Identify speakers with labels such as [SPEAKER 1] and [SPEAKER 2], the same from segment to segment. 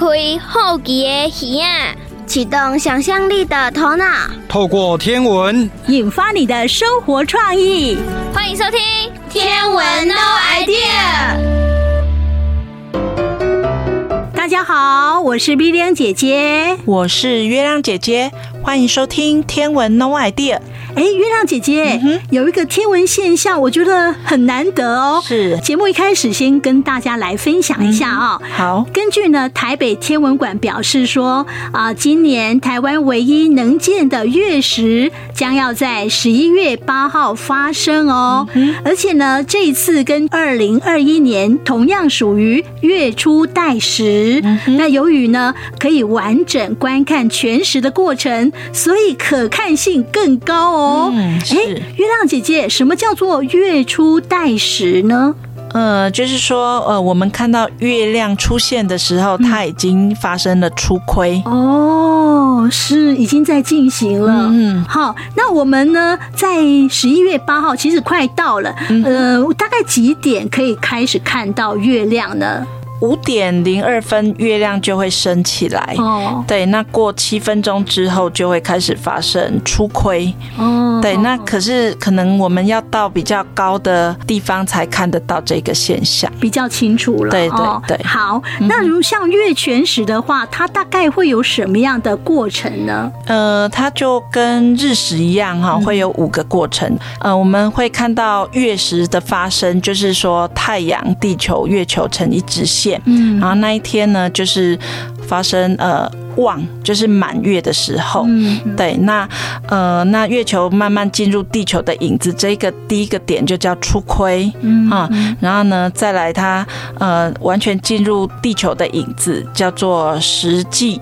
[SPEAKER 1] 开好奇的耳啊，
[SPEAKER 2] 启动想象力的头脑，
[SPEAKER 3] 透过天文
[SPEAKER 4] 引发你的生活创意。
[SPEAKER 1] 欢迎收听《
[SPEAKER 2] 天文 No idea》。
[SPEAKER 4] 大家好，我是碧亮姐姐，
[SPEAKER 5] 我是月亮姐姐，欢迎收听《天文 No idea》。
[SPEAKER 4] 哎，月亮姐姐，嗯、有一个天文现象，我觉得很难得哦。
[SPEAKER 5] 是，
[SPEAKER 4] 节目一开始先跟大家来分享一下啊、哦
[SPEAKER 5] 嗯。好，
[SPEAKER 4] 根据呢台北天文馆表示说啊，今年台湾唯一能见的月食将要在十一月八号发生哦。嗯、而且呢，这一次跟二零二一年同样属于月初带食。嗯、那由于呢可以完整观看全食的过程，所以可看性更高哦。哦，哎，月亮姐姐，什么叫做月初带时呢？
[SPEAKER 5] 呃，就是说，呃，我们看到月亮出现的时候，它已经发生了出亏。
[SPEAKER 4] 哦，是已经在进行了。嗯，好，那我们呢，在十一月八号，其实快到了。呃，大概几点可以开始看到月亮呢？
[SPEAKER 5] 五点零二分，月亮就会升起来。哦，对，那过七分钟之后就会开始发生初亏。哦，对，那可是可能我们要到比较高的地方才看得到这个现象，
[SPEAKER 4] 比较清楚了。
[SPEAKER 5] 对对对。
[SPEAKER 4] 好，那如像月全食的话，它大概会有什么样的过程呢？
[SPEAKER 5] 呃，它就跟日食一样哈，会有五个过程。呃，我们会看到月食的发生，就是说太阳、地球、月球成一直线。嗯，然后那一天呢，就是发生呃望，就是满月的时候。嗯，对，那呃那月球慢慢进入地球的影子，这个第一个点就叫初亏。嗯啊，然后呢再来它呃完全进入地球的影子，叫做实际。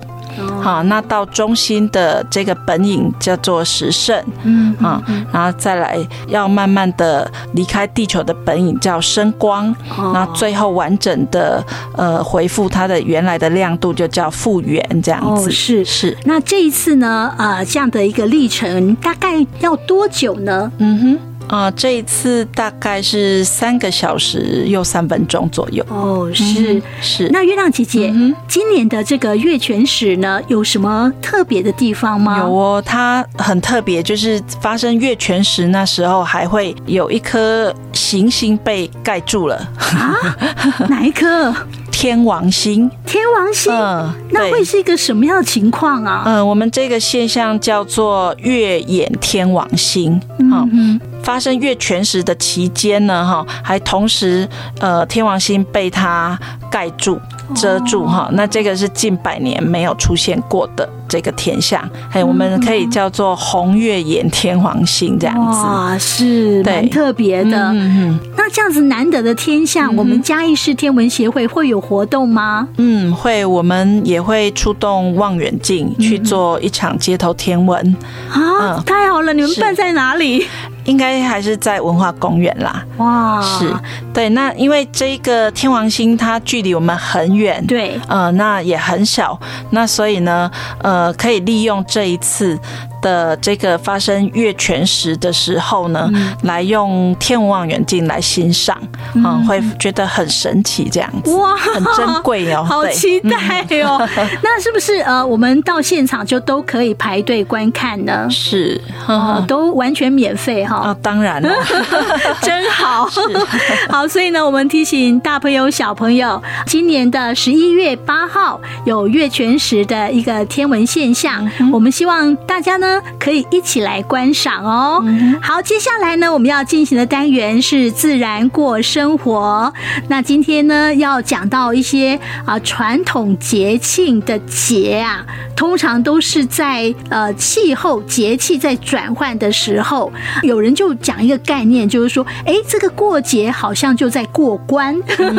[SPEAKER 5] 好，那到中心的这个本影叫做食圣，嗯，啊，然后再来要慢慢的离开地球的本影叫升光，那最后完整的呃回复它的原来的亮度就叫复原，这样子。
[SPEAKER 4] 是是。那这一次呢，呃，这样的一个历程大概要多久呢？嗯哼。
[SPEAKER 5] 啊、呃，这一次大概是三个小时又三分钟左右。
[SPEAKER 4] 哦，是、嗯、是。那月亮姐姐，嗯、今年的这个月全食呢，有什么特别的地方吗？
[SPEAKER 5] 有哦，它很特别，就是发生月全食那时候，还会有一颗行星被盖住了。啊？
[SPEAKER 4] 哪一颗？
[SPEAKER 5] 天王星。
[SPEAKER 4] 天王星？嗯，那会是一个什么样的情况啊？
[SPEAKER 5] 嗯，我们这个现象叫做月掩天王星。嗯嗯。发生月全食的期间呢，哈，还同时，呃，天王星被它盖住、遮住，哈，那这个是近百年没有出现过的这个天象，还有我们可以叫做红月掩天王星这样子，
[SPEAKER 4] 哇，是蛮特别的。嗯，那这样子难得的天象，我们嘉义市天文协会会有活动吗？
[SPEAKER 5] 嗯，会，我们也会出动望远镜去做一场街头天文。
[SPEAKER 4] 啊，太好了！你们办在哪里？
[SPEAKER 5] 应该还是在文化公园啦。哇，是对。那因为这个天王星它距离我们很远，
[SPEAKER 4] 对，
[SPEAKER 5] 呃，那也很小，那所以呢，呃，可以利用这一次。的这个发生月全食的时候呢，嗯、来用天文望远镜来欣赏，嗯，嗯，会觉得很神奇，这样子哇，很珍贵哦，
[SPEAKER 4] 好期待哦。那是不是呃，我们到现场就都可以排队观看呢？
[SPEAKER 5] 是，
[SPEAKER 4] 哦，都完全免费哈。
[SPEAKER 5] 啊，当然了，
[SPEAKER 4] 真好。好，所以呢，我们提醒大朋友、小朋友，今年的十一月八号有月全食的一个天文现象，嗯，我们希望大家呢。可以一起来观赏哦。好，接下来呢，我们要进行的单元是自然过生活。那今天呢，要讲到一些啊传统节庆的节啊，通常都是在呃气候节气在转换的时候，有人就讲一个概念，就是说，哎，这个过节好像就在过关。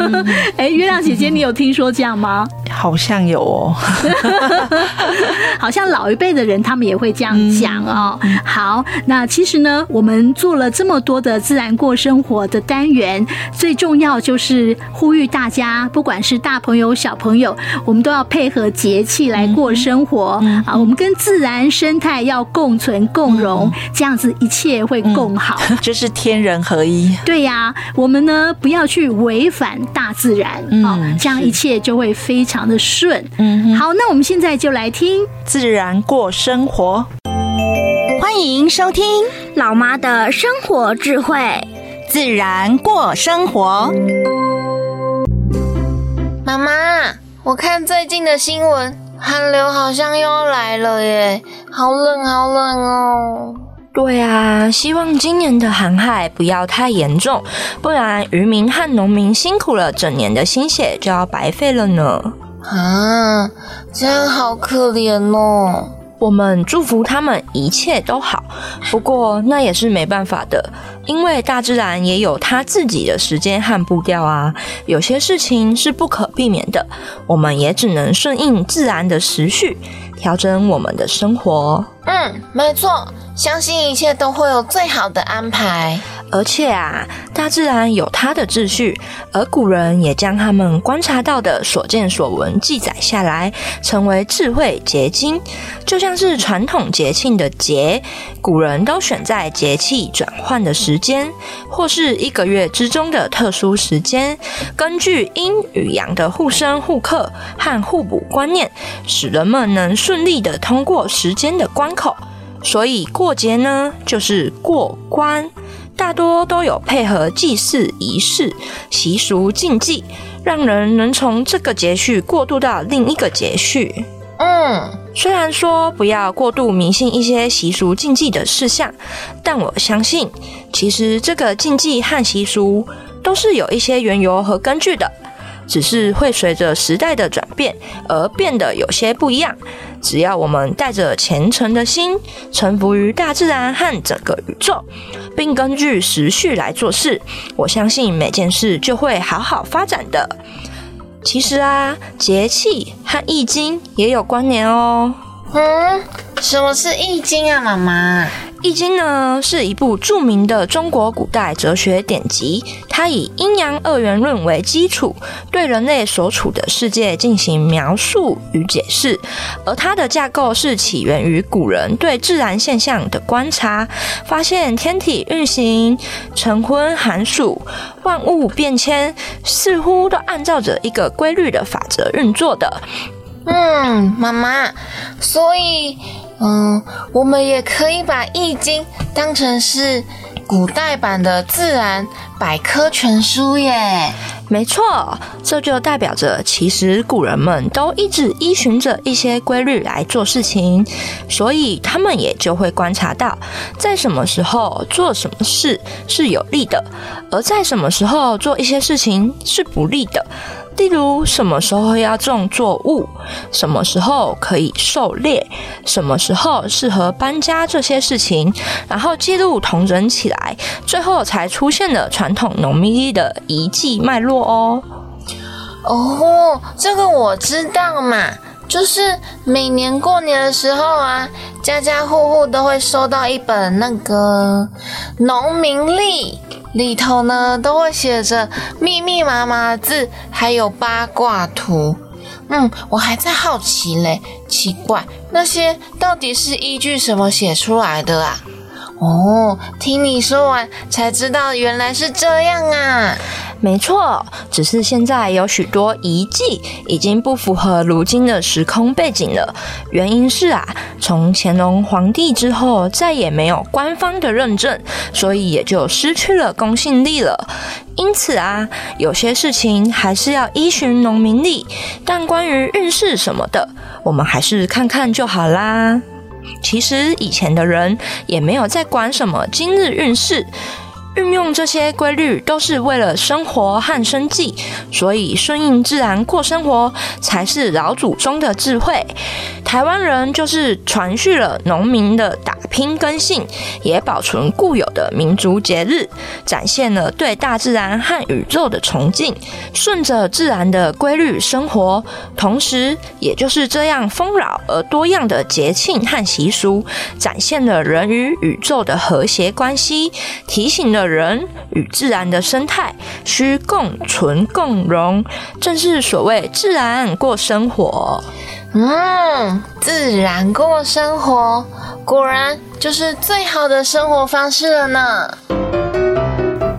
[SPEAKER 4] 哎，月亮姐姐，你有听说这样吗？
[SPEAKER 5] 好像有哦，
[SPEAKER 4] 好像老一辈的人他们也会这样讲哦。好，那其实呢，我们做了这么多的自然过生活的单元，最重要就是呼吁大家，不管是大朋友小朋友，我们都要配合节气来过生活啊。我们跟自然生态要共存共荣，这样子一切会更好，
[SPEAKER 5] 就是天人合一。
[SPEAKER 4] 对呀，我们呢不要去违反大自然啊，这样一切就会非常。常的顺。
[SPEAKER 5] 嗯，
[SPEAKER 4] 好，那我们现在就来听
[SPEAKER 5] 自然过生活。
[SPEAKER 6] 欢迎收听老妈的生活智慧，自然过生活。
[SPEAKER 7] 妈妈，我看最近的新闻，寒流好像又要来了耶，好冷好冷哦。
[SPEAKER 8] 对啊，希望今年的寒害不要太严重，不然渔民和农民辛苦了整年的心血就要白费了呢。
[SPEAKER 7] 啊，这样好可怜哦。
[SPEAKER 8] 我们祝福他们一切都好，不过那也是没办法的，因为大自然也有它自己的时间和步调啊。有些事情是不可避免的，我们也只能顺应自然的时序，调整我们的生活。
[SPEAKER 7] 嗯，没错，相信一切都会有最好的安排。
[SPEAKER 8] 而且啊，大自然有它的秩序，而古人也将他们观察到的所见所闻记载下来，成为智慧结晶。就像是传统节庆的节，古人都选在节气转换的时间，或是一个月之中的特殊时间，根据阴与阳的互生互克和互补观念，使人们能顺利的通过时间的关口。所以过节呢，就是过关。大多都有配合祭祀仪式、习俗禁忌，让人能从这个节序过渡到另一个节序。
[SPEAKER 7] 嗯，
[SPEAKER 8] 虽然说不要过度迷信一些习俗禁忌的事项，但我相信，其实这个禁忌和习俗都是有一些缘由和根据的。只是会随着时代的转变而变得有些不一样。只要我们带着虔诚的心，臣服于大自然和整个宇宙，并根据时序来做事，我相信每件事就会好好发展的。其实啊，节气和易经也有关联哦。
[SPEAKER 7] 嗯，什么是易经啊，妈妈？
[SPEAKER 8] 易经呢，是一部著名的中国古代哲学典籍，它以阴阳二元论为基础，对人类所处的世界进行描述与解释。而它的架构是起源于古人对自然现象的观察，发现天体运行、晨昏寒暑、万物变迁，似乎都按照着一个规律的法则运作的。
[SPEAKER 7] 嗯，妈妈，所以。嗯，我们也可以把《易经》当成是古代版的自然百科全书耶。
[SPEAKER 8] 没错，这就代表着其实古人们都一直依循着一些规律来做事情，所以他们也就会观察到，在什么时候做什么事是有利的，而在什么时候做一些事情是不利的。例如，什么时候要种作物，什么时候可以狩猎，什么时候适合搬家这些事情，然后记录同整起来，最后才出现了传统农民的遗迹脉络哦。
[SPEAKER 7] 哦，这个我知道嘛，就是每年过年的时候啊，家家户户都会收到一本那个农民历。里头呢，都会写着密密麻麻的字，还有八卦图。嗯，我还在好奇嘞，奇怪，那些到底是依据什么写出来的啊？哦，听你说完才知道，原来是这样啊。
[SPEAKER 8] 没错，只是现在有许多遗迹已经不符合如今的时空背景了。原因是啊，从乾隆皇帝之后再也没有官方的认证，所以也就失去了公信力了。因此啊，有些事情还是要依循农民历，但关于运势什么的，我们还是看看就好啦。其实以前的人也没有在管什么今日运势。运用这些规律都是为了生活和生计，所以顺应自然过生活才是老祖宗的智慧。台湾人就是传续了农民的打拼根性，也保存固有的民族节日，展现了对大自然和宇宙的崇敬，顺着自然的规律生活。同时，也就是这样丰饶而多样的节庆和习俗，展现了人与宇宙的和谐关系，提醒了。的人与自然的生态需共存共荣，正是所谓自然过生活。
[SPEAKER 7] 嗯，自然过生活，果然就是最好的生活方式了呢。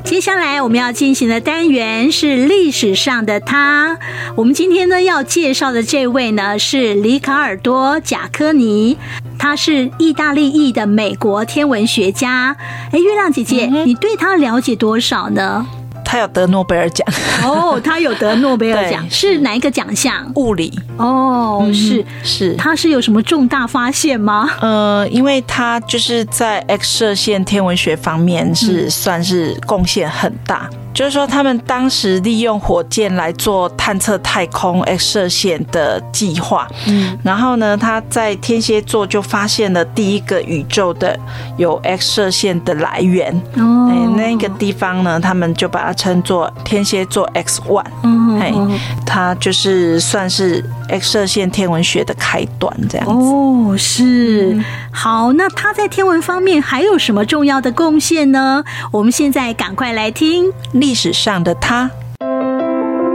[SPEAKER 4] 接下来我们要进行的单元是历史上的他。我们今天呢要介绍的这位呢是里卡尔多·贾科尼，他是意大利裔的美国天文学家。哎，月亮姐姐，嗯、你对他了解多少呢？
[SPEAKER 5] 他有得诺贝尔奖
[SPEAKER 4] 哦，他有得诺贝尔奖，是哪一个奖项？
[SPEAKER 5] 物理
[SPEAKER 4] 哦，是是，他是有什么重大发现吗？
[SPEAKER 5] 呃，因为他就是在 X 射线天文学方面是算是贡献很大。就是说，他们当时利用火箭来做探测太空 X 射线的计划。嗯，然后呢，他在天蝎座就发现了第一个宇宙的有 X 射线的来源。哦，哎，那个地方呢，他们就把它称作天蝎座 X One。嗯，哎，它就是算是 X 射线天文学的开端，这样子。
[SPEAKER 4] 哦，是。好，那他在天文方面还有什么重要的贡献呢？我们现在赶快来听。
[SPEAKER 5] 历史上的他，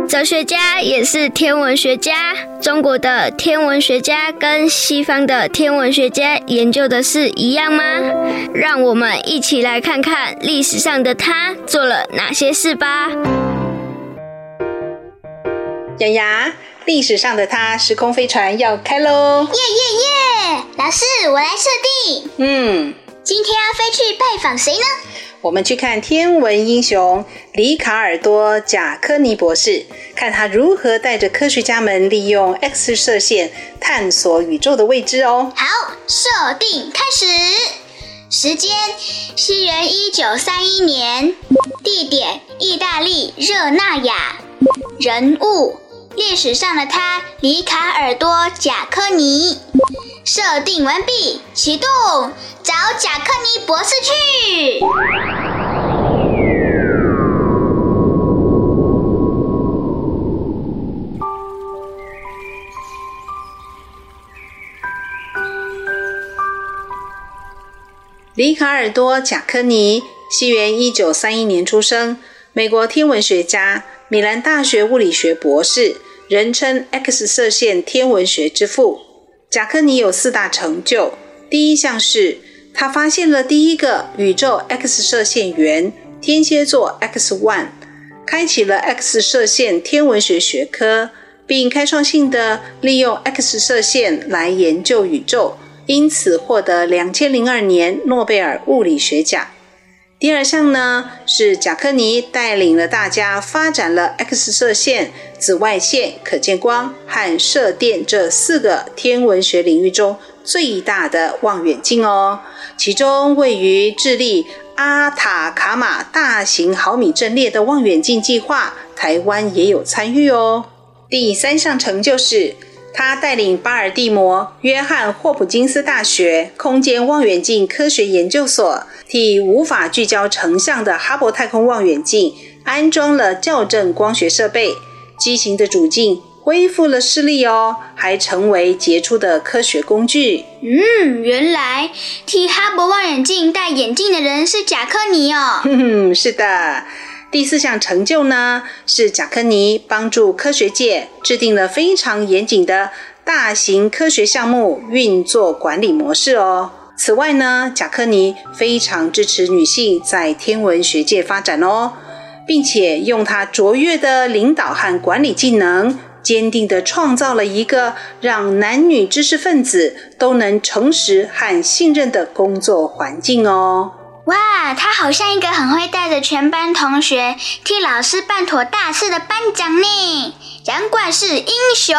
[SPEAKER 9] 哲学家也是天文学家。中国的天文学家跟西方的天文学家研究的是一样吗？让我们一起来看看历史上的他做了哪些事吧。
[SPEAKER 10] 雅雅，历史上的他，时空飞船要开喽！
[SPEAKER 11] 耶耶耶！老师，我来设定。
[SPEAKER 10] 嗯，
[SPEAKER 11] 今天要飞去拜访谁呢？
[SPEAKER 10] 我们去看天文英雄里卡尔多·贾科尼博士，看他如何带着科学家们利用 X 射线探索宇宙的未知哦。
[SPEAKER 11] 好，设定开始，时间西元一九三一年，地点意大利热那亚，人物历史上的他里卡尔多·贾科尼。设定完毕，启动，找贾科尼博士去。
[SPEAKER 10] 里卡尔多·贾科尼，西元一九三一年出生，美国天文学家，米兰大学物理学博士，人称 X 射线天文学之父。贾科尼有四大成就，第一项是他发现了第一个宇宙 X 射线源——天蝎座 X-one，开启了 X 射线天文学学科，并开创性的利用 X 射线来研究宇宙，因此获得两千零二年诺贝尔物理学奖。第二项呢，是贾科尼带领了大家发展了 X 射线、紫外线、可见光和射电这四个天文学领域中最大的望远镜哦。其中位于智利阿塔卡马大型毫米阵列的望远镜计划，台湾也有参与哦。第三项成就是。他带领巴尔的摩约翰霍普金斯大学空间望远镜科学研究所，替无法聚焦成像的哈勃太空望远镜安装了校正光学设备，机型的主镜恢复了视力哦，还成为杰出的科学工具。
[SPEAKER 11] 嗯，原来替哈勃望远镜戴眼镜的人是贾克尼哦。
[SPEAKER 10] 哼哼，是的。第四项成就呢，是贾科尼帮助科学界制定了非常严谨的大型科学项目运作管理模式哦。此外呢，贾科尼非常支持女性在天文学界发展哦，并且用他卓越的领导和管理技能，坚定地创造了一个让男女知识分子都能诚实和信任的工作环境哦。
[SPEAKER 11] 哇，他好像一个很会带着全班同学替老师办妥大事的班长呢，难怪是英雄。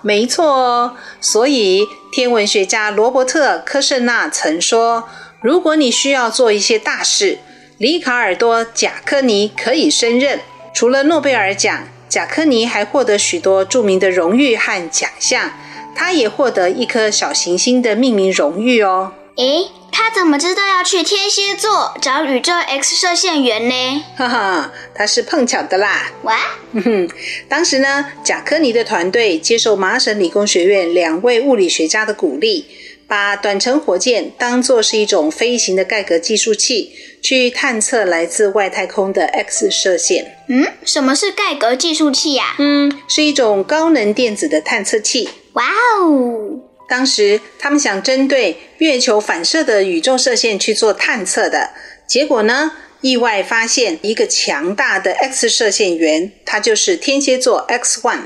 [SPEAKER 10] 没错哦，所以天文学家罗伯特·科舍纳曾说：“如果你需要做一些大事，里卡尔多·贾科尼可以胜任。”除了诺贝尔奖，贾科尼还获得许多著名的荣誉和奖项，他也获得一颗小行星的命名荣誉哦。
[SPEAKER 11] 诶。他怎么知道要去天蝎座找宇宙 X 射线源呢？
[SPEAKER 10] 哈哈，他是碰巧的啦。
[SPEAKER 11] 哇，
[SPEAKER 10] 哼哼，当时呢，贾科尼的团队接受麻省理工学院两位物理学家的鼓励，把短程火箭当作是一种飞行的盖格计数器，去探测来自外太空的 X 射线。
[SPEAKER 11] 嗯，什么是盖格计数器呀？
[SPEAKER 10] 嗯，是一种高能电子的探测器。
[SPEAKER 11] 哇哦！
[SPEAKER 10] 当时他们想针对月球反射的宇宙射线去做探测的，结果呢，意外发现一个强大的 X 射线源，它就是天蝎座 X1。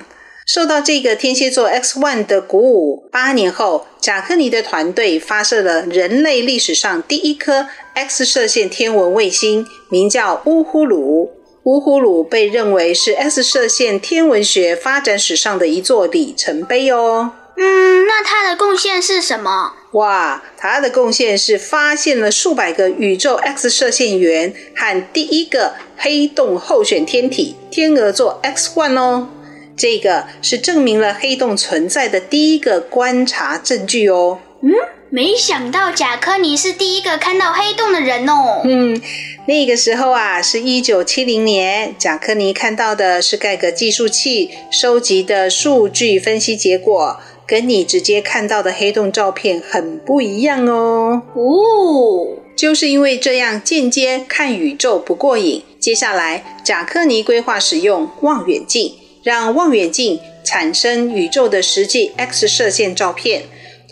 [SPEAKER 10] 受到这个天蝎座 X1 的鼓舞，八年后，贾科尼的团队发射了人类历史上第一颗 X 射线天文卫星，名叫乌呼鲁。乌呼鲁被认为是 X 射线天文学发展史上的一座里程碑哦。
[SPEAKER 11] 嗯，那他的贡献是什么？
[SPEAKER 10] 哇，他的贡献是发现了数百个宇宙 X 射线源和第一个黑洞候选天体天鹅座 X One 哦。这个是证明了黑洞存在的第一个观察证据哦。
[SPEAKER 11] 嗯，没想到贾科尼是第一个看到黑洞的人哦。
[SPEAKER 10] 嗯，那个时候啊，是一九七零年，贾科尼看到的是盖格计数器收集的数据分析结果，跟你直接看到的黑洞照片很不一样哦。
[SPEAKER 11] 哦，
[SPEAKER 10] 就是因为这样间接看宇宙不过瘾，接下来贾科尼规划使用望远镜。让望远镜产生宇宙的实际 X 射线照片，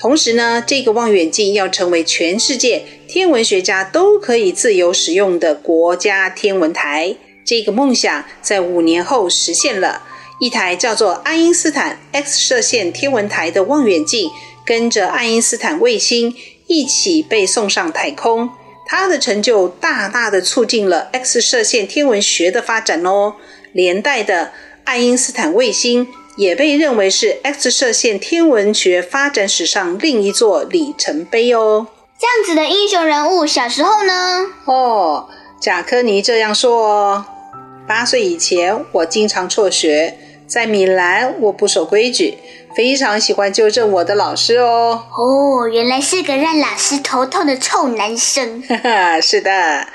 [SPEAKER 10] 同时呢，这个望远镜要成为全世界天文学家都可以自由使用的国家天文台。这个梦想在五年后实现了，一台叫做爱因斯坦 X 射线天文台的望远镜，跟着爱因斯坦卫星一起被送上太空。它的成就大大的促进了 X 射线天文学的发展哦，连带的。爱因斯坦卫星也被认为是 X 射线天文学发展史上另一座里程碑哦。
[SPEAKER 11] 这样子的英雄人物，小时候呢？
[SPEAKER 10] 哦，贾科尼这样说哦：八岁以前，我经常辍学，在米兰我不守规矩，非常喜欢纠正我的老师哦。
[SPEAKER 11] 哦，原来是个让老师头痛的臭男生。
[SPEAKER 10] 哈哈，是的，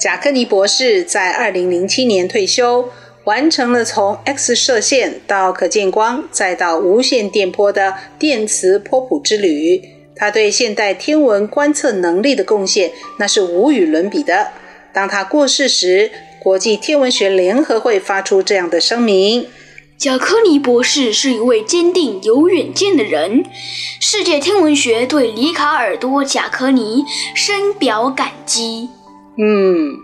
[SPEAKER 10] 贾克尼博士在二零零七年退休。完成了从 X 射线到可见光，再到无线电波的电磁波谱之旅，他对现代天文观测能力的贡献那是无与伦比的。当他过世时，国际天文学联合会发出这样的声明：
[SPEAKER 12] 贾科尼博士是一位坚定有远见的人，世界天文学对里卡尔多·贾科尼深表感激。
[SPEAKER 10] 嗯，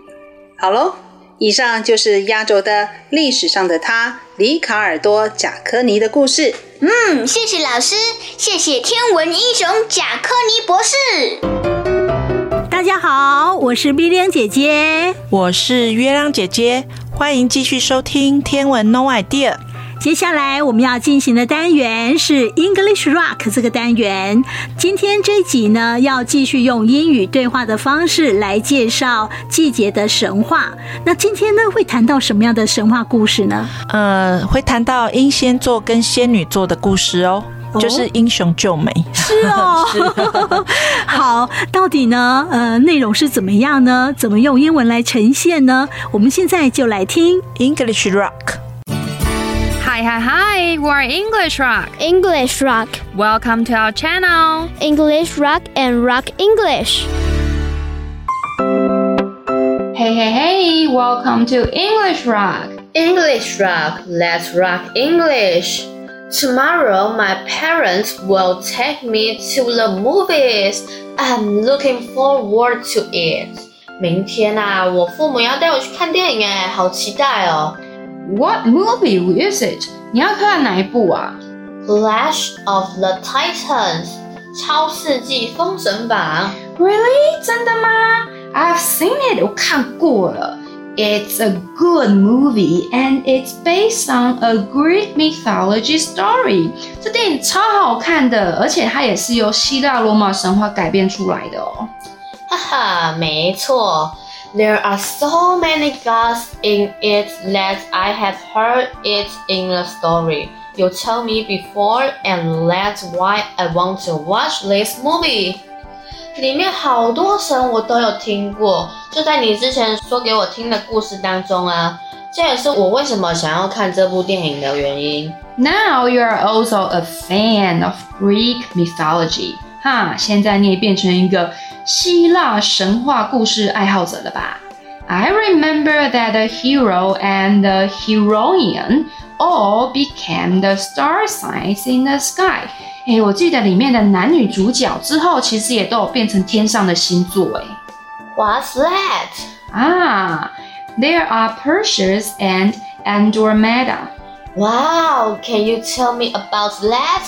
[SPEAKER 10] 好喽。以上就是压轴的历史上的他，里卡尔多·贾科尼的故事。
[SPEAKER 11] 嗯，谢谢老师，谢谢天文英雄贾科尼博士。
[SPEAKER 4] 大家好，我是碧亮姐姐，
[SPEAKER 5] 我是月亮姐姐，欢迎继续收听《天文 No Idea》。
[SPEAKER 4] 接下来我们要进行的单元是 English Rock 这个单元。今天这一集呢，要继续用英语对话的方式来介绍季节的神话。那今天呢，会谈到什么样的神话故事呢？
[SPEAKER 5] 呃，会谈到英仙座跟仙女座的故事哦，哦就是英雄救美。
[SPEAKER 4] 是哦，是好，到底呢，呃，内容是怎么样呢？怎么用英文来呈现呢？我们现在就来听
[SPEAKER 5] English Rock。
[SPEAKER 13] Hi, hi, hi! We're English Rock.
[SPEAKER 9] English Rock.
[SPEAKER 13] Welcome to our channel.
[SPEAKER 9] English Rock and Rock English.
[SPEAKER 13] Hey, hey, hey! Welcome to English Rock.
[SPEAKER 1] English Rock. Let's rock English. Tomorrow, my parents will take me to the movies. I'm looking forward to it. 明天啊，我父母要带我去看电影哎，好期待哦
[SPEAKER 13] ！What movie is it? 你要看哪一部啊？
[SPEAKER 1] Clash of the Titans，超世纪封神榜。
[SPEAKER 13] Really？真的吗？I've seen it，我看过了。It's a good movie and it's based on a Greek mythology story。这电影超好看的，而且它也是由希腊罗马神话改编出来的哦。
[SPEAKER 1] 哈哈，没错。 There are so many gods in it that I have heard it in the story. You tell me before, and that's why I want to watch this movie. 里面好多神我都有听过，就在你之前说给我听的故事当中啊，这也是我为什么想要看这部电影的原因。
[SPEAKER 13] Now you are also a fan of Greek mythology. 哈，现在你也变成一个希腊神话故事爱好者了吧？I remember that the hero and the heroine all became the star signs in the sky。哎，我记得里面的男女主角之后，其实也都有变成天上的星座。哎，What's
[SPEAKER 1] that？
[SPEAKER 13] 啊，There are Perseus and Andromeda.
[SPEAKER 1] Wow, can you tell me about that?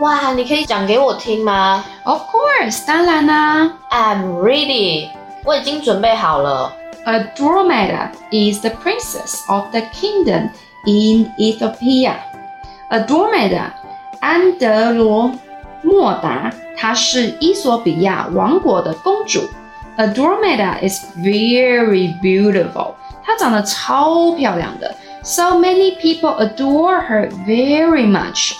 [SPEAKER 1] 哇，你可以讲给我听吗
[SPEAKER 13] Of course，当然啦。
[SPEAKER 1] ？I'm ready，我已经准备好了。
[SPEAKER 13] Andromeda is the princess of the kingdom in Ethiopia. Andromeda，安德罗莫达，她是伊索比亚王国的公主。Andromeda is very beautiful，她长得超漂亮的。So many people adore her very much，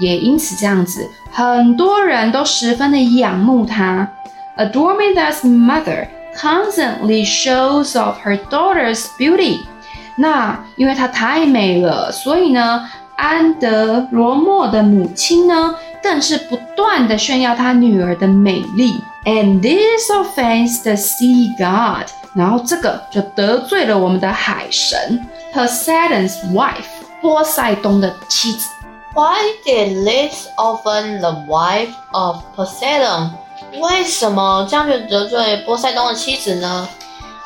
[SPEAKER 13] 也因此这样子，很多人都十分的仰慕她。Andromeda's mother constantly shows off her daughter's beauty。那因为她太美了，所以呢，安德罗莫的母亲呢，更是不断的炫耀她女儿的美丽。And this offends the sea god。然后这个就得罪了我们的海神 Poseidon's wife，波塞冬的妻子。
[SPEAKER 1] Why did this offend the wife of Poseidon？为什么这样就得罪波塞冬的妻子呢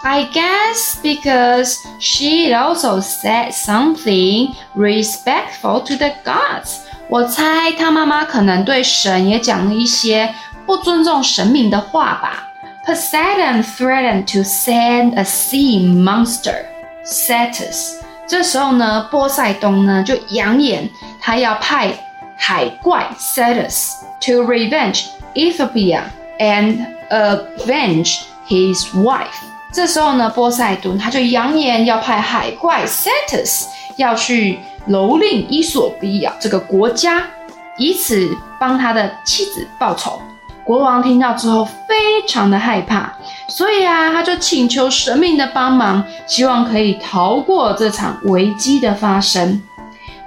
[SPEAKER 13] I guess because she also said something respectful to the gods。我猜她妈妈可能对神也讲了一些不尊重神明的话吧。Poseidon threatened to send a sea monster, Cetus。这时候呢，波塞冬呢就扬言 他要派海怪 Setus to revenge Ethiopia and avenge his wife。这时候呢，波塞冬他就扬言要派海怪 Setus 要去蹂躏伊索比亚这个国家，以此帮他的妻子报仇。国王听到之后非常的害怕，所以啊，他就请求神明的帮忙，希望可以逃过这场危机的发生。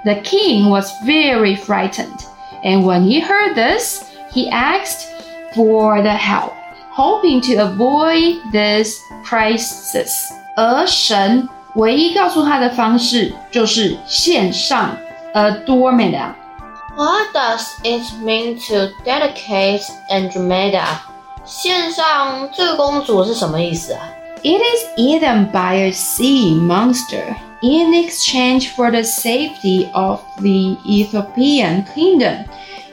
[SPEAKER 13] The king was very frightened, and when he heard this, he asked for the help, hoping to avoid this crisis. 而神唯一告诉他的方式就是献上 Andromeda。
[SPEAKER 1] ？What does it mean to dedicate Andromeda？献上这个公主是什么意思啊？
[SPEAKER 13] It is eaten by a sea monster in exchange for the safety of the Ethiopian kingdom。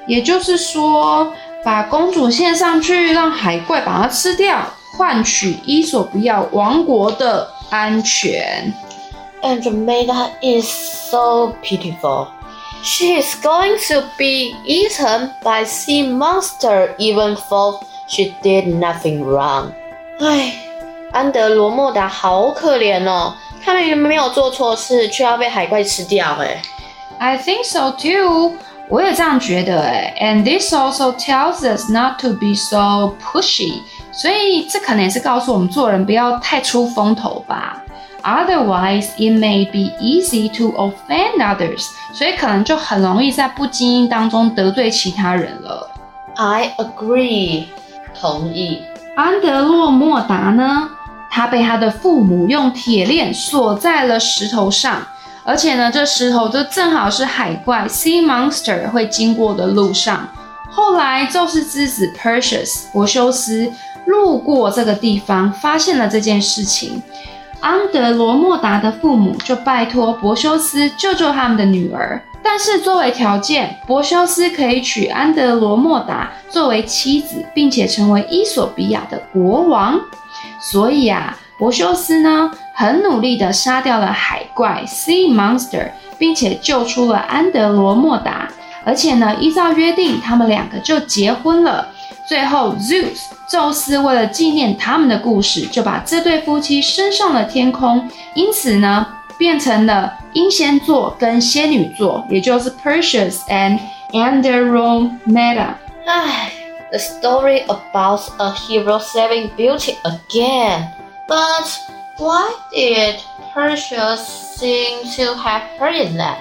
[SPEAKER 13] 也就是说，把公主献上去，让海怪把它吃掉，换取伊索比亚王国的安全。
[SPEAKER 1] Andromeda is so pitiful. She is going to be eaten by sea monster even though she did nothing wrong. 唉， 安德罗莫达好可怜哦，他明明没有做错事，却要被海怪吃掉。哎
[SPEAKER 13] I think so too. 我也这样觉得诶 And this also tells us not to be so pushy. 所以这可能也是告诉我们做人不要太出风头吧。Otherwise, it may be easy to offend others. 所以可能就很容易在不经意当中得罪其他人了。
[SPEAKER 1] I agree，同意。
[SPEAKER 13] 安德洛莫达呢，他被他的父母用铁链锁在了石头上，而且呢，这石头就正好是海怪 Sea Monster 会经过的路上。后来，宙斯之子 Perseus 柏修斯路过这个地方，发现了这件事情。安德罗莫达的父母就拜托柏修斯救救他们的女儿，但是作为条件，柏修斯可以娶安德罗莫达作为妻子，并且成为伊索比亚的国王。所以啊，柏修斯呢很努力地杀掉了海怪 Sea Monster，并且救出了安德罗莫达，而且呢，依照约定，他们两个就结婚了。最后，Zeus 宙斯为了纪念他们的故事，就把这对夫妻升上了天空，因此呢，变成了英仙座跟仙女座，也就是 Perseus and Andromeda。
[SPEAKER 1] 唉，The story about a hero saving beauty again. But why did Perseus seem to have heard that?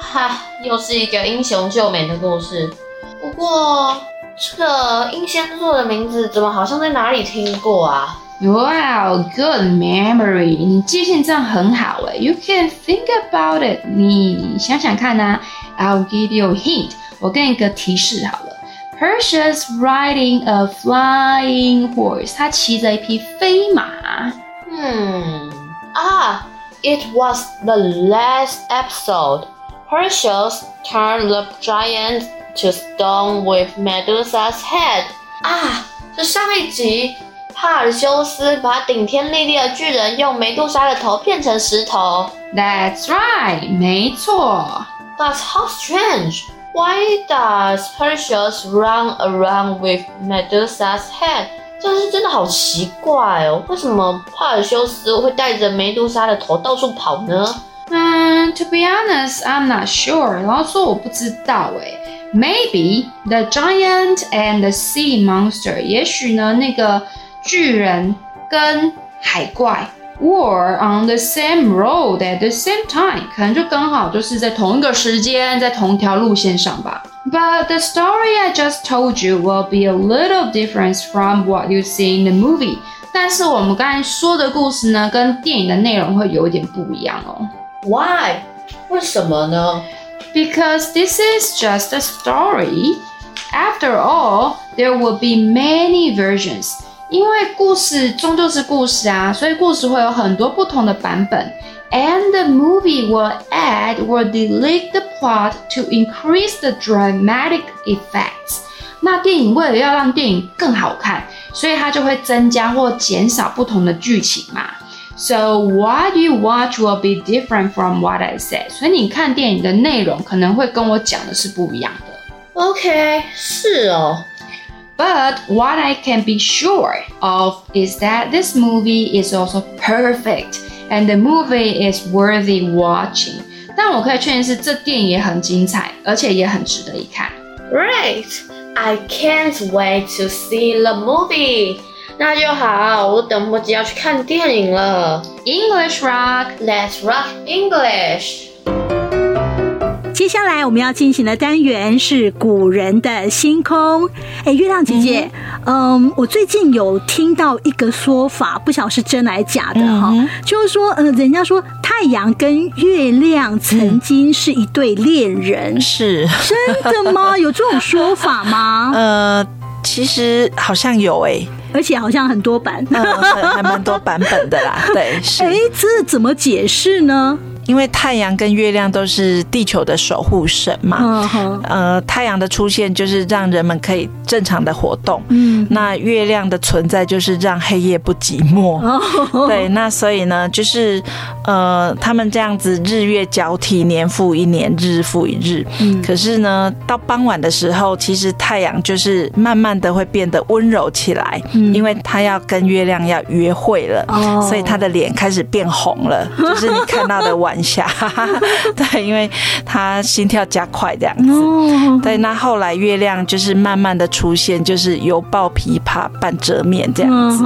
[SPEAKER 1] 哈，又是一个英雄救美的故事。不过，这个英仙座的名字怎么好像在哪里听过啊
[SPEAKER 13] ？Wow, good memory！你记性真的很好诶。You can think about it。你想想看呐、I'll give you a hint。我给你一个提示好了。Perseus riding a flying horse。他骑着一匹飞马。
[SPEAKER 1] 嗯， Hmm. Ah, it was the last episode. Perseus turned the giant to stone with Medusa's head. 啊，是上一集，帕尔修斯把顶天立地的巨人用梅杜莎的头变成石头。
[SPEAKER 13] That's right，没错。
[SPEAKER 1] But how strange! Why does Perseus run around with Medusa's head? 这是真的好奇怪哦，为什么帕尔修斯会带着梅杜莎的头到处跑呢？
[SPEAKER 13] 嗯，To be honest, I'm not sure。然后说我不知道诶。Maybe the giant and the sea monster，也许呢那个巨人跟海怪 were on the same road at the same time，可能就刚好就是在同一个时间，在同一条路线上吧。But the story I just told you will be a little different from what you see in the movie。但是我们刚才说的故事呢，跟电影的内容会有一点不一样哦。
[SPEAKER 1] Why？为什么呢？
[SPEAKER 13] Because this is just a story. After all, there will be many versions. 因为故事终究是故事啊，所以故事会有很多不同的版本。And the movie will add or delete the plot to increase the dramatic effects. 那电影为了要让电影更好看，所以它就会增加或减少不同的剧情嘛。So what you watch will be different from what I said. 所以你看电影的内容可能会跟我讲的是不一样的。
[SPEAKER 1] OK，是哦。
[SPEAKER 13] But what I can be sure of is that this movie is also perfect and the movie is worthy watching. 但我可以确认是这电影也很精彩，而且也很值得一看。
[SPEAKER 1] Great! I can't wait to see the movie. 那就好，我等不及要去看电影了。
[SPEAKER 13] English rock,
[SPEAKER 1] let's rock English.
[SPEAKER 4] 接下来我们要进行的单元是古人的星空。哎，月亮姐姐，嗯，嗯，我最近有听到一个说法，不晓得是真还是假的哈，嗯、就是说，呃，人家说太阳跟月亮曾经是一对恋人，
[SPEAKER 5] 嗯、是
[SPEAKER 4] 真的吗？有这种说法吗？
[SPEAKER 5] 呃，其实好像有哎、欸，
[SPEAKER 4] 而且好像很多版，
[SPEAKER 5] 嗯、还蛮多版本的啦。对，是。
[SPEAKER 4] 哎，这怎么解释呢？
[SPEAKER 5] 因为太阳跟月亮都是地球的守护神嘛，呃，太阳的出现就是让人们可以正常的活动，嗯，那月亮的存在就是让黑夜不寂寞，对，那所以呢，就是呃，他们这样子日月交替，年复一年，日复一日，嗯，可是呢，到傍晚的时候，其实太阳就是慢慢的会变得温柔起来，嗯，因为他要跟月亮要约会了，哦，所以他的脸开始变红了，就是你看到的晚。下，对，因为他心跳加快这样子。对，那后来月亮就是慢慢的出现，就是犹抱琵琶半遮面这样子。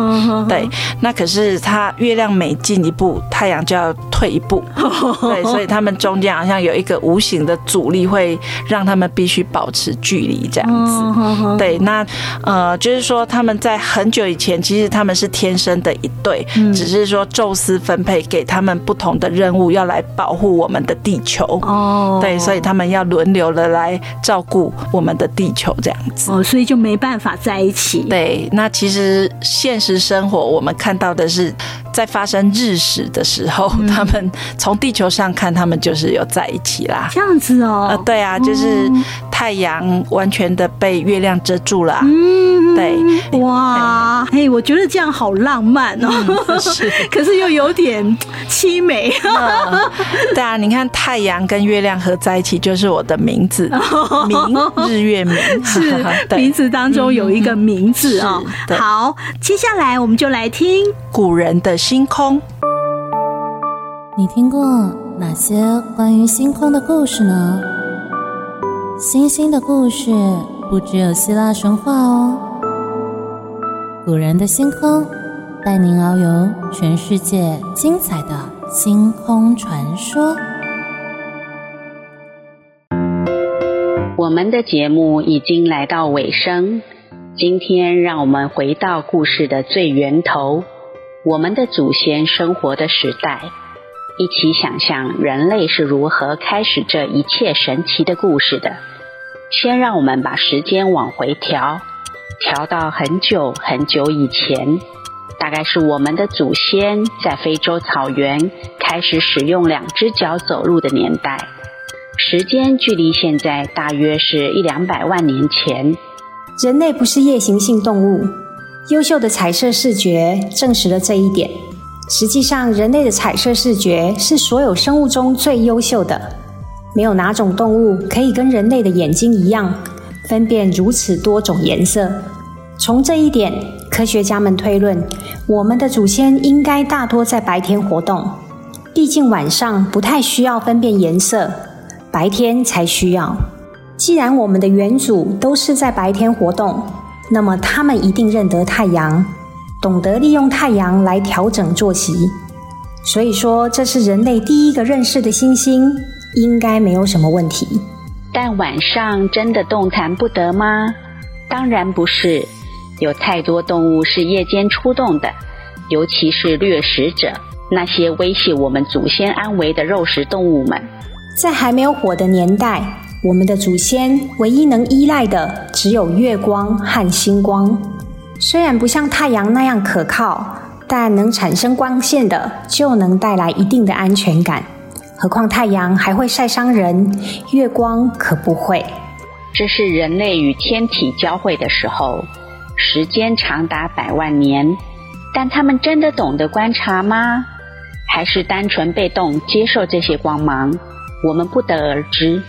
[SPEAKER 5] 对，那可是他月亮每进一步，太阳就要退一步。对，所以他们中间好像有一个无形的阻力，会让他们必须保持距离这样子。对，那呃，就是说他们在很久以前，其实他们是天生的一对，只是说宙斯分配给他们不同的任务要来。保护我们的地球。哦，对，所以他们要轮流的来照顾我们的地球，这样子。
[SPEAKER 4] 哦，所以就没办法在一起。
[SPEAKER 5] 对，那其实现实生活我们看到的是，在发生日食的时候，嗯、他们从地球上看，他们就是有在一起啦。
[SPEAKER 4] 这样子哦，
[SPEAKER 5] 呃，对啊，就是太阳完全的被月亮遮住了。嗯，对，
[SPEAKER 4] 哇，哎，我觉得这样好浪漫哦，嗯、是，可是又有点 凄美。
[SPEAKER 5] 嗯。对啊，你看太阳跟月亮合在一起，就是我的名字，明日月明，
[SPEAKER 4] 是名字当中有一个名字哦。好，接下来我们就来听
[SPEAKER 5] 古人的星空。
[SPEAKER 14] 你听过哪些关于星空的故事呢？星星的故事不只有希腊神话哦。古人的星空，带您遨游全世界精彩的。星空传说。
[SPEAKER 15] 我们的节目已经来到尾声，今天让我们回到故事的最源头，我们的祖先生活的时代，一起想象人类是如何开始这一切神奇的故事的。先让我们把时间往回调，调到很久很久以前。大概是我们的祖先在非洲草原开始使用两只脚走路的年代，时间距离现在大约是一两百万年前。
[SPEAKER 16] 人类不是夜行性动物，优秀的彩色视觉证实了这一点。实际上，人类的彩色视觉是所有生物中最优秀的，没有哪种动物可以跟人类的眼睛一样，分辨如此多种颜色。从这一点，科学家们推论，我们的祖先应该大多在白天活动。毕竟晚上不太需要分辨颜色，白天才需要。既然我们的远祖都是在白天活动，那么他们一定认得太阳，懂得利用太阳来调整作息。所以说，这是人类第一个认识的星星，应该没有什么问题。
[SPEAKER 15] 但晚上真的动弹不得吗？当然不是。有太多动物是夜间出动的，尤其是掠食者，那些威胁我们祖先安危的肉食动物们。
[SPEAKER 16] 在还没有火的年代，我们的祖先唯一能依赖的只有月光和星光。虽然不像太阳那样可靠，但能产生光线的就能带来一定的安全感。何况太阳还会晒伤人，月光可不会。
[SPEAKER 15] 这是人类与天体交汇的时候。时间长达百万年，但他们真的懂得观察吗？还是单纯被动接受这些光芒？我们不得而知。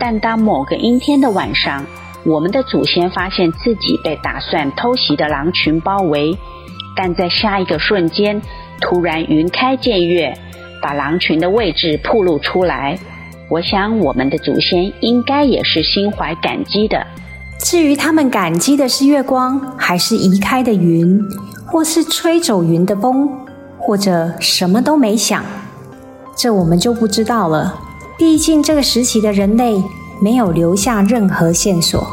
[SPEAKER 15] 但当某个阴天的晚上，我们的祖先发现自己被打算偷袭的狼群包围，但在下一个瞬间，突然云开见月，把狼群的位置暴露出来。我想，我们的祖先应该也是心怀感激的。
[SPEAKER 16] 至于他们感激的是月光，还是移开的云，或是吹走云的风，或者什么都没想，这我们就不知道了。毕竟这个时期的人类没有留下任何线索。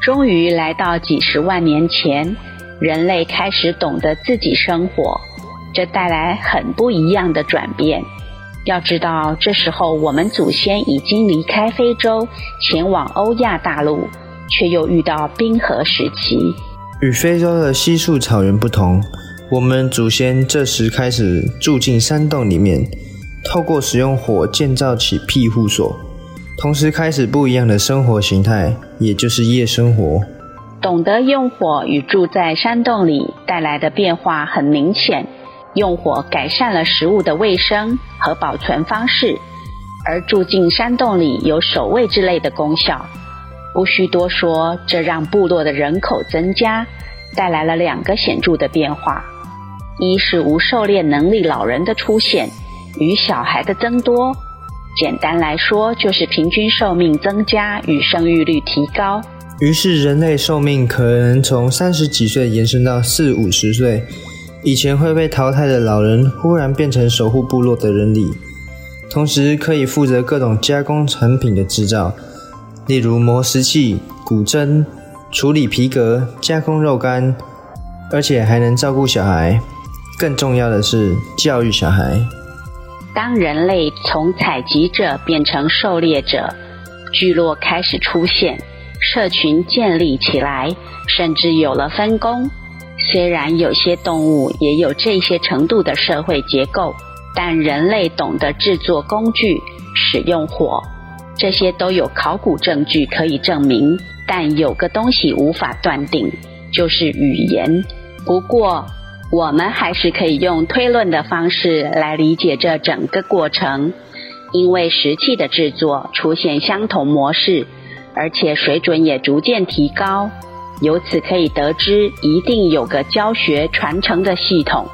[SPEAKER 15] 终于来到几十万年前，人类开始懂得自己生活，这带来很不一样的转变。要知道，这时候我们祖先已经离开非洲，前往欧亚大陆。却又遇到冰河时期。
[SPEAKER 17] 与非洲的稀树草原不同，我们祖先这时开始住进山洞里面，透过使用火建造起庇护所，同时开始不一样的生活形态，也就是夜生活。
[SPEAKER 15] 懂得用火与住在山洞里带来的变化很明显，用火改善了食物的卫生和保存方式，而住进山洞里有守卫之类的功效。不需多说，这让部落的人口增加，带来了两个显著的变化：一是无狩猎能力老人的出现，与小孩的增多。简单来说，就是平均寿命增加与生育率提高。
[SPEAKER 17] 于是人类寿命可能从三十几岁延伸到四五十岁。以前会被淘汰的老人，忽然变成守护部落的人里，同时可以负责各种加工产品的制造。例如磨石器、古针、处理皮革、加工肉干，而且还能照顾小孩。更重要的是教育小孩。
[SPEAKER 15] 当人类从采集者变成狩猎者，聚落开始出现，社群建立起来，甚至有了分工。虽然有些动物也有这些程度的社会结构，但人类懂得制作工具，使用火。这些都有考古证据可以证明，但有个东西无法断定，就是语言。不过，我们还是可以用推论的方式来理解这整个过程，因为石器的制作出现相同模式，而且水准也逐渐提高，由此可以得知一定有个教学传承的系统。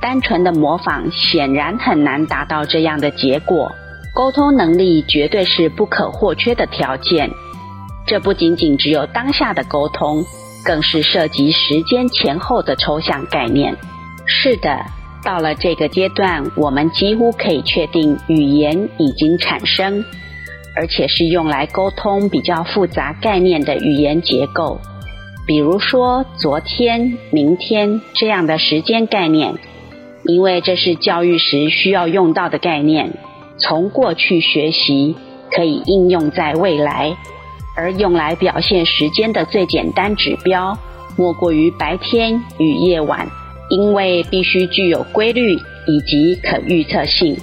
[SPEAKER 15] 单纯的模仿显然很难达到这样的结果。沟通能力绝对是不可或缺的条件，这不仅仅只有当下的沟通，更是涉及时间前后的抽象概念。是的，到了这个阶段，我们几乎可以确定语言已经产生，而且是用来沟通比较复杂概念的语言结构，比如说昨天、明天这样的时间概念，因为这是教育时需要用到的概念。从过去学习可以应用在未来，而用来表现时间的最简单指标，莫过于白天与夜晚、因为必须具有规律以及可预测性，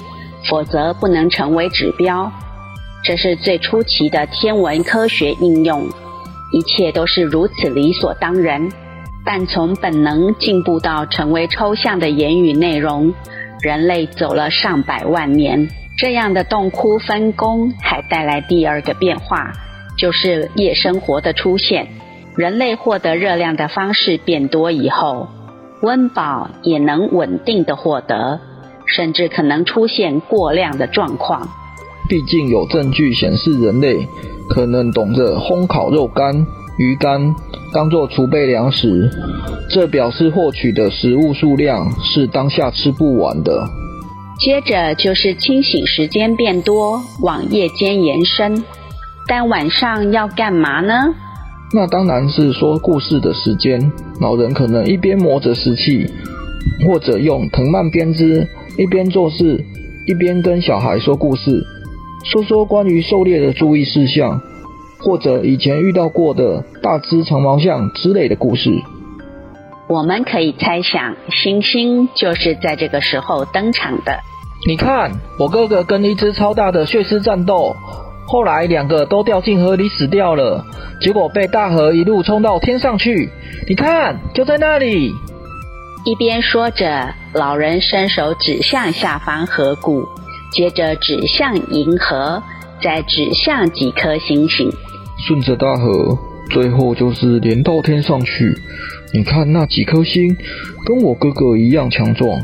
[SPEAKER 15] 否则不能成为指标。这是最初期的天文科学应用，一切都是如此理所当然。但从本能进步到成为抽象的言语内容，人类走了上百万年。这样的洞窟分工还带来第二个变化，就是夜生活的出现。人类获得热量的方式变多以后，温饱也能稳定的获得，甚至可能出现过量的状况。
[SPEAKER 18] 毕竟有证据显示，人类可能懂得烘烤肉干、鱼干，当做储备粮食。这表示获取的食物数量是当下吃不完的。
[SPEAKER 15] 接着就是清醒时间变多，往夜间延伸。但晚上要干嘛呢？
[SPEAKER 18] 那当然是说故事的时间。老人可能一边磨着石器，或者用藤蔓编织，一边做事，一边跟小孩说故事，说说关于狩猎的注意事项，或者以前遇到过的大只长毛象之类的故事。
[SPEAKER 15] 我们可以猜想，星星就是在这个时候登场的。
[SPEAKER 18] 你看，我哥哥跟一只超大的血狮战斗，后来两个都掉进河里死掉了，结果被大河一路冲到天上去。你看，就在那里。
[SPEAKER 15] 一边说着，老人伸手指向下方河谷，接着指向银河，再指向几颗星星。
[SPEAKER 18] 顺着大河，最后就是连到天上去。你看那几颗星，跟我哥哥一样强壮，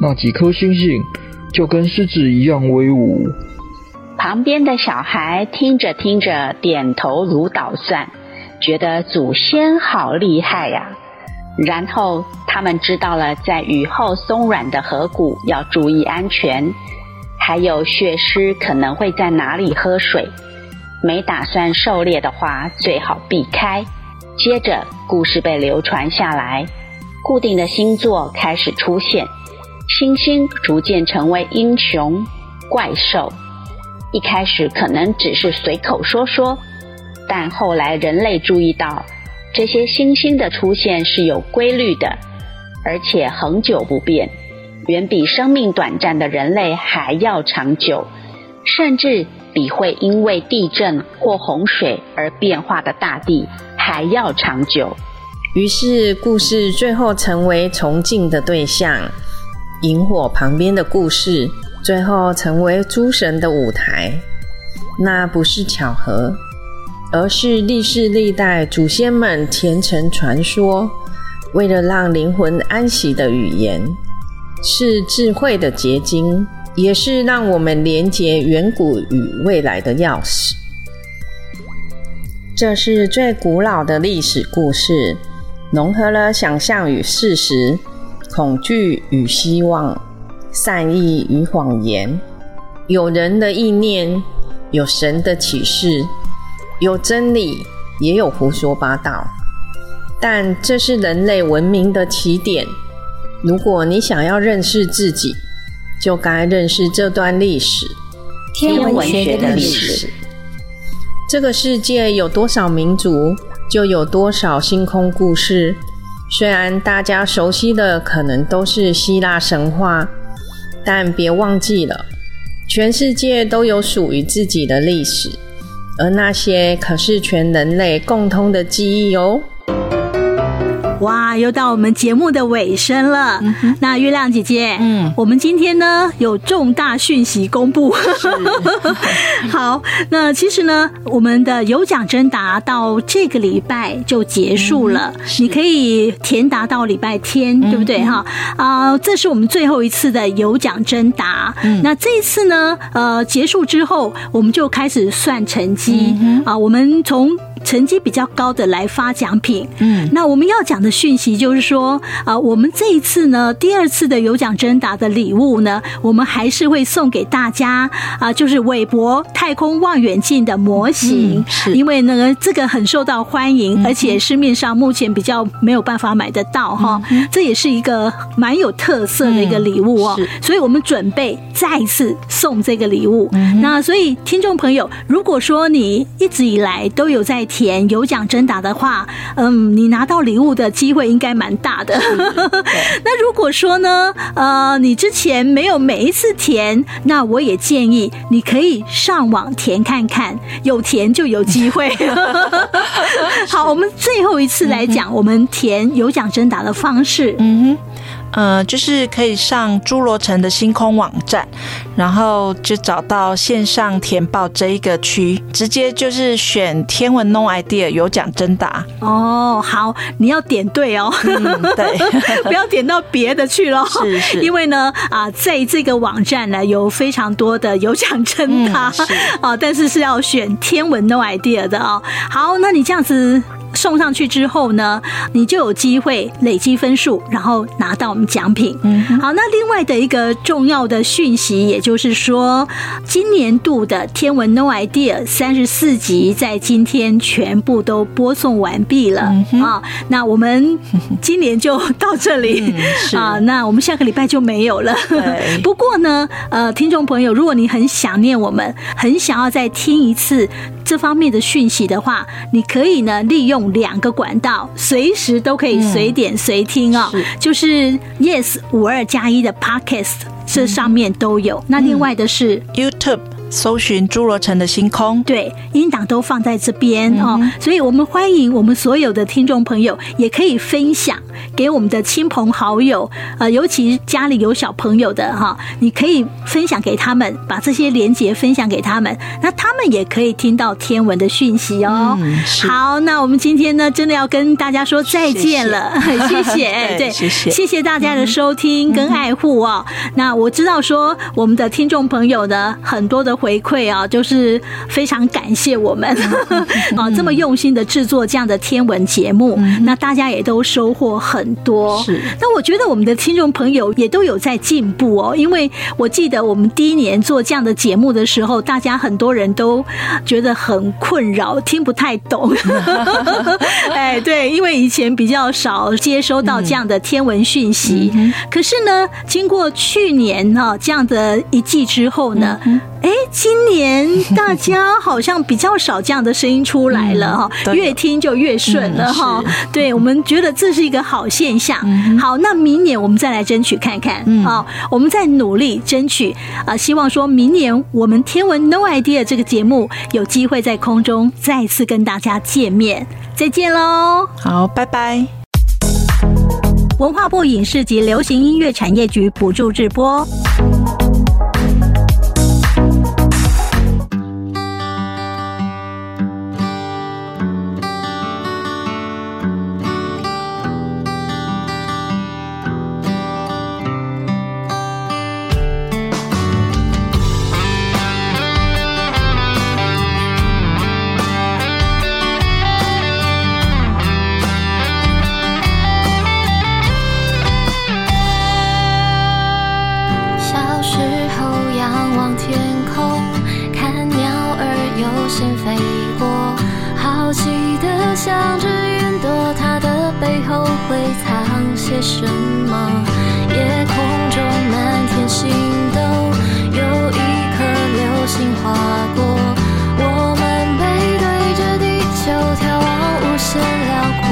[SPEAKER 18] 那几颗星星。就跟狮子一样威武。
[SPEAKER 15] 旁边的小孩听着听着，点头如捣蒜，觉得祖先好厉害呀、然后他们知道了，在雨后松软的河谷要注意安全，还有血狮可能会在哪里喝水，没打算狩猎的话，最好避开。接着，故事被流传下来，固定的星座开始出现。星星逐渐成为英雄、怪兽。一开始可能只是随口说说，但后来人类注意到，这些星星的出现是有规律的，而且恒久不变，远比生命短暂的人类还要长久，甚至比会因为地震或洪水而变化的大地还要长久。
[SPEAKER 19] 于是，故事最后成为崇敬的对象。萤火旁边的故事，最后成为诸神的舞台。那不是巧合，而是历世历代祖先们虔诚传说，为了让灵魂安息的语言，是智慧的结晶，也是让我们连接远古与未来的钥匙。这是最古老的历史故事，融合了想象与事实。恐惧与希望，善意与谎言，有人的意念，有神的启示，有真理，也有胡说八道。但这是人类文明的起点。如果你想要认识自己，就该认识这段历史——
[SPEAKER 2] 天文学的历史。
[SPEAKER 19] 这个世界有多少民族，就有多少星空故事。虽然大家熟悉的可能都是希腊神话，但别忘记了，全世界都有属于自己的历史，而那些可是全人类共通的记忆哦。
[SPEAKER 4] 哇，又到我们节目的尾声了。嗯、那月亮姐姐，嗯，我们今天呢有重大讯息公布。好，那其实呢，我们的有奖征答到这个礼拜就结束了，嗯、你可以填答到礼拜天，嗯、对不对？哈啊、呃，这是我们最后一次的有奖征答。嗯、那这一次呢，呃，结束之后，我们就开始算成绩啊、我们从。成绩比较高的来发奖品。嗯，那我们要讲的讯息就是说，啊，我们这一次呢，第二次的有奖征答的礼物呢，我们还是会送给大家啊，就是韦伯太空望远镜的模型。嗯，是，因为呢，这个很受到欢迎，而且市面上目前比较没有办法买得到哈。这也是一个蛮有特色的一个礼物哦。所以我们准备再次送这个礼物。那所以听众朋友，如果说你一直以来都有在听。填有奖征答的话，嗯，你拿到礼物的机会应该蛮大的。那如果说呢，呃，你之前没有每一次填，那我也建议你可以上网填看看，有填就有机会。好，我们最后一次来讲，我们填有奖征答的方式。
[SPEAKER 5] 嗯哼。呃，就是可以上侏罗城的星空网站，然后就找到线上填报这一个区，直接就是选天文 No idea 有奖征答。
[SPEAKER 4] 哦，好，你要点对哦，
[SPEAKER 5] 嗯、对，
[SPEAKER 4] 不要点到别的去了。
[SPEAKER 5] 是是，
[SPEAKER 4] 因为呢，啊，在这个网站呢有非常多的有奖征答，啊，但是是要选天文 No idea 的哦。好，那你这样子。送上去之后呢，你就有机会累积分数，然后拿到我们奖品。嗯，好，那另外的一个重要的讯息，也就是说，今年度的天文 No idea 三十四集在今天全部都播送完毕了啊。那我们今年就到这里啊，那我们下个礼拜就没有了。不过呢，呃，听众朋友，如果你很想念我们，很想要再听一次这方面的讯息的话，你可以呢利用。两个管道，随时都可以随点随听哦，嗯、是就是 Yes 五二加一的 Podcast，这上面都有。嗯、那另外的是
[SPEAKER 5] YouTube。搜寻侏罗城的星空，
[SPEAKER 4] 对，音档都放在这边、嗯、哦，所以我们欢迎我们所有的听众朋友，也可以分享给我们的亲朋好友，呃，尤其家里有小朋友的哈，你可以分享给他们，把这些连接分享给他们，那他们也可以听到天文的讯息哦。嗯、好，那我们今天呢，真的要跟大家说再见了，谢谢，谢谢。对，谢谢，谢谢大家的收听跟爱护哦。嗯、那我知道说我们的听众朋友呢，很多的。回馈啊，就是非常感谢我们啊，这么用心的制作这样的天文节目，那大家也都收获很多。是，那我觉得我们的听众朋友也都有在进步哦，因为我记得我们第一年做这样的节目的时候，大家很多人都觉得很困扰，听不太懂。哎，对，因为以前比较少接收到这样的天文讯息，可是呢，经过去年哈这样的一季之后呢。哎，今年大家好像比较少这样的声音出来了哈，嗯、越听就越顺了哈。嗯、对，我们觉得这是一个好现象。嗯、好，那明年我们再来争取看看。嗯，好，我们再努力争取啊，希望说明年我们天文 No idea 这个节目有机会在空中再次跟大家见面。再见喽！
[SPEAKER 5] 好，拜拜。
[SPEAKER 4] 文化部影视及流行音乐产业局补助直播。
[SPEAKER 20] 藏些什么？夜空中满天星斗有一颗流星划过。我们背对着地球眺望无限辽阔。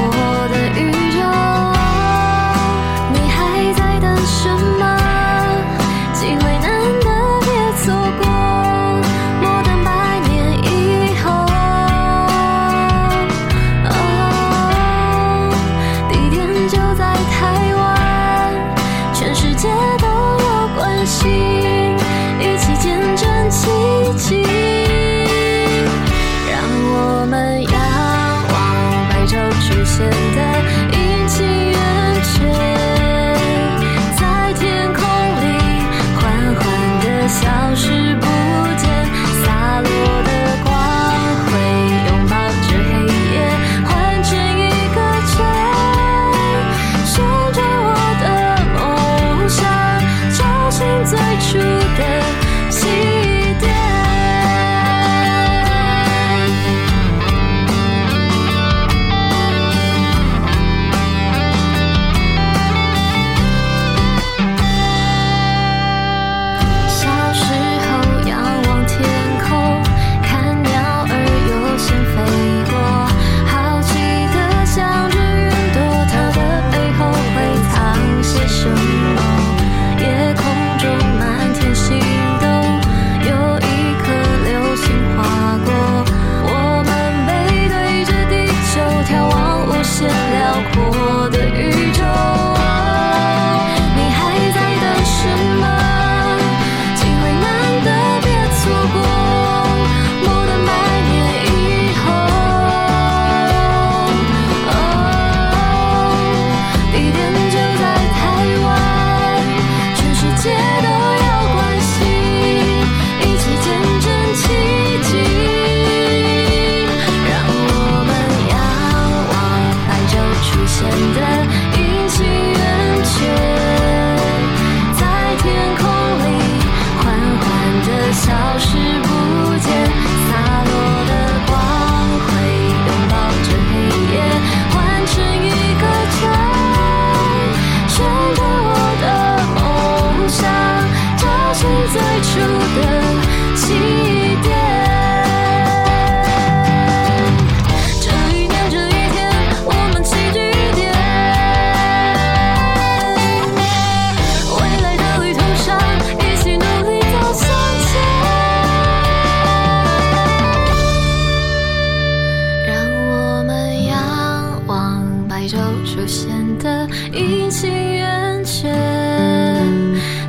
[SPEAKER 20] 就显得阴晴圆缺，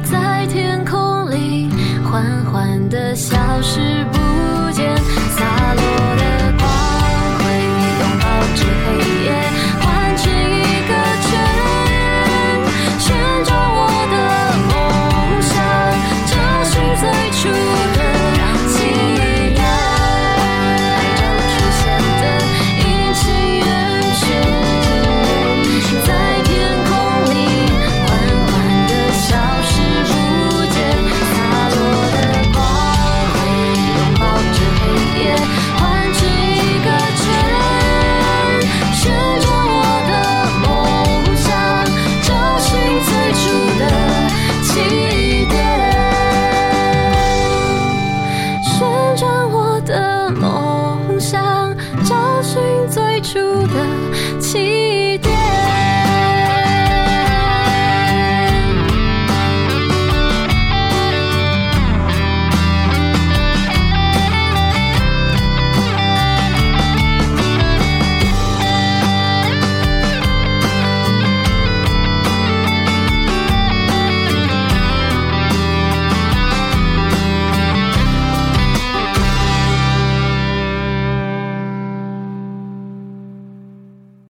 [SPEAKER 20] 在天空里缓缓的消失不见。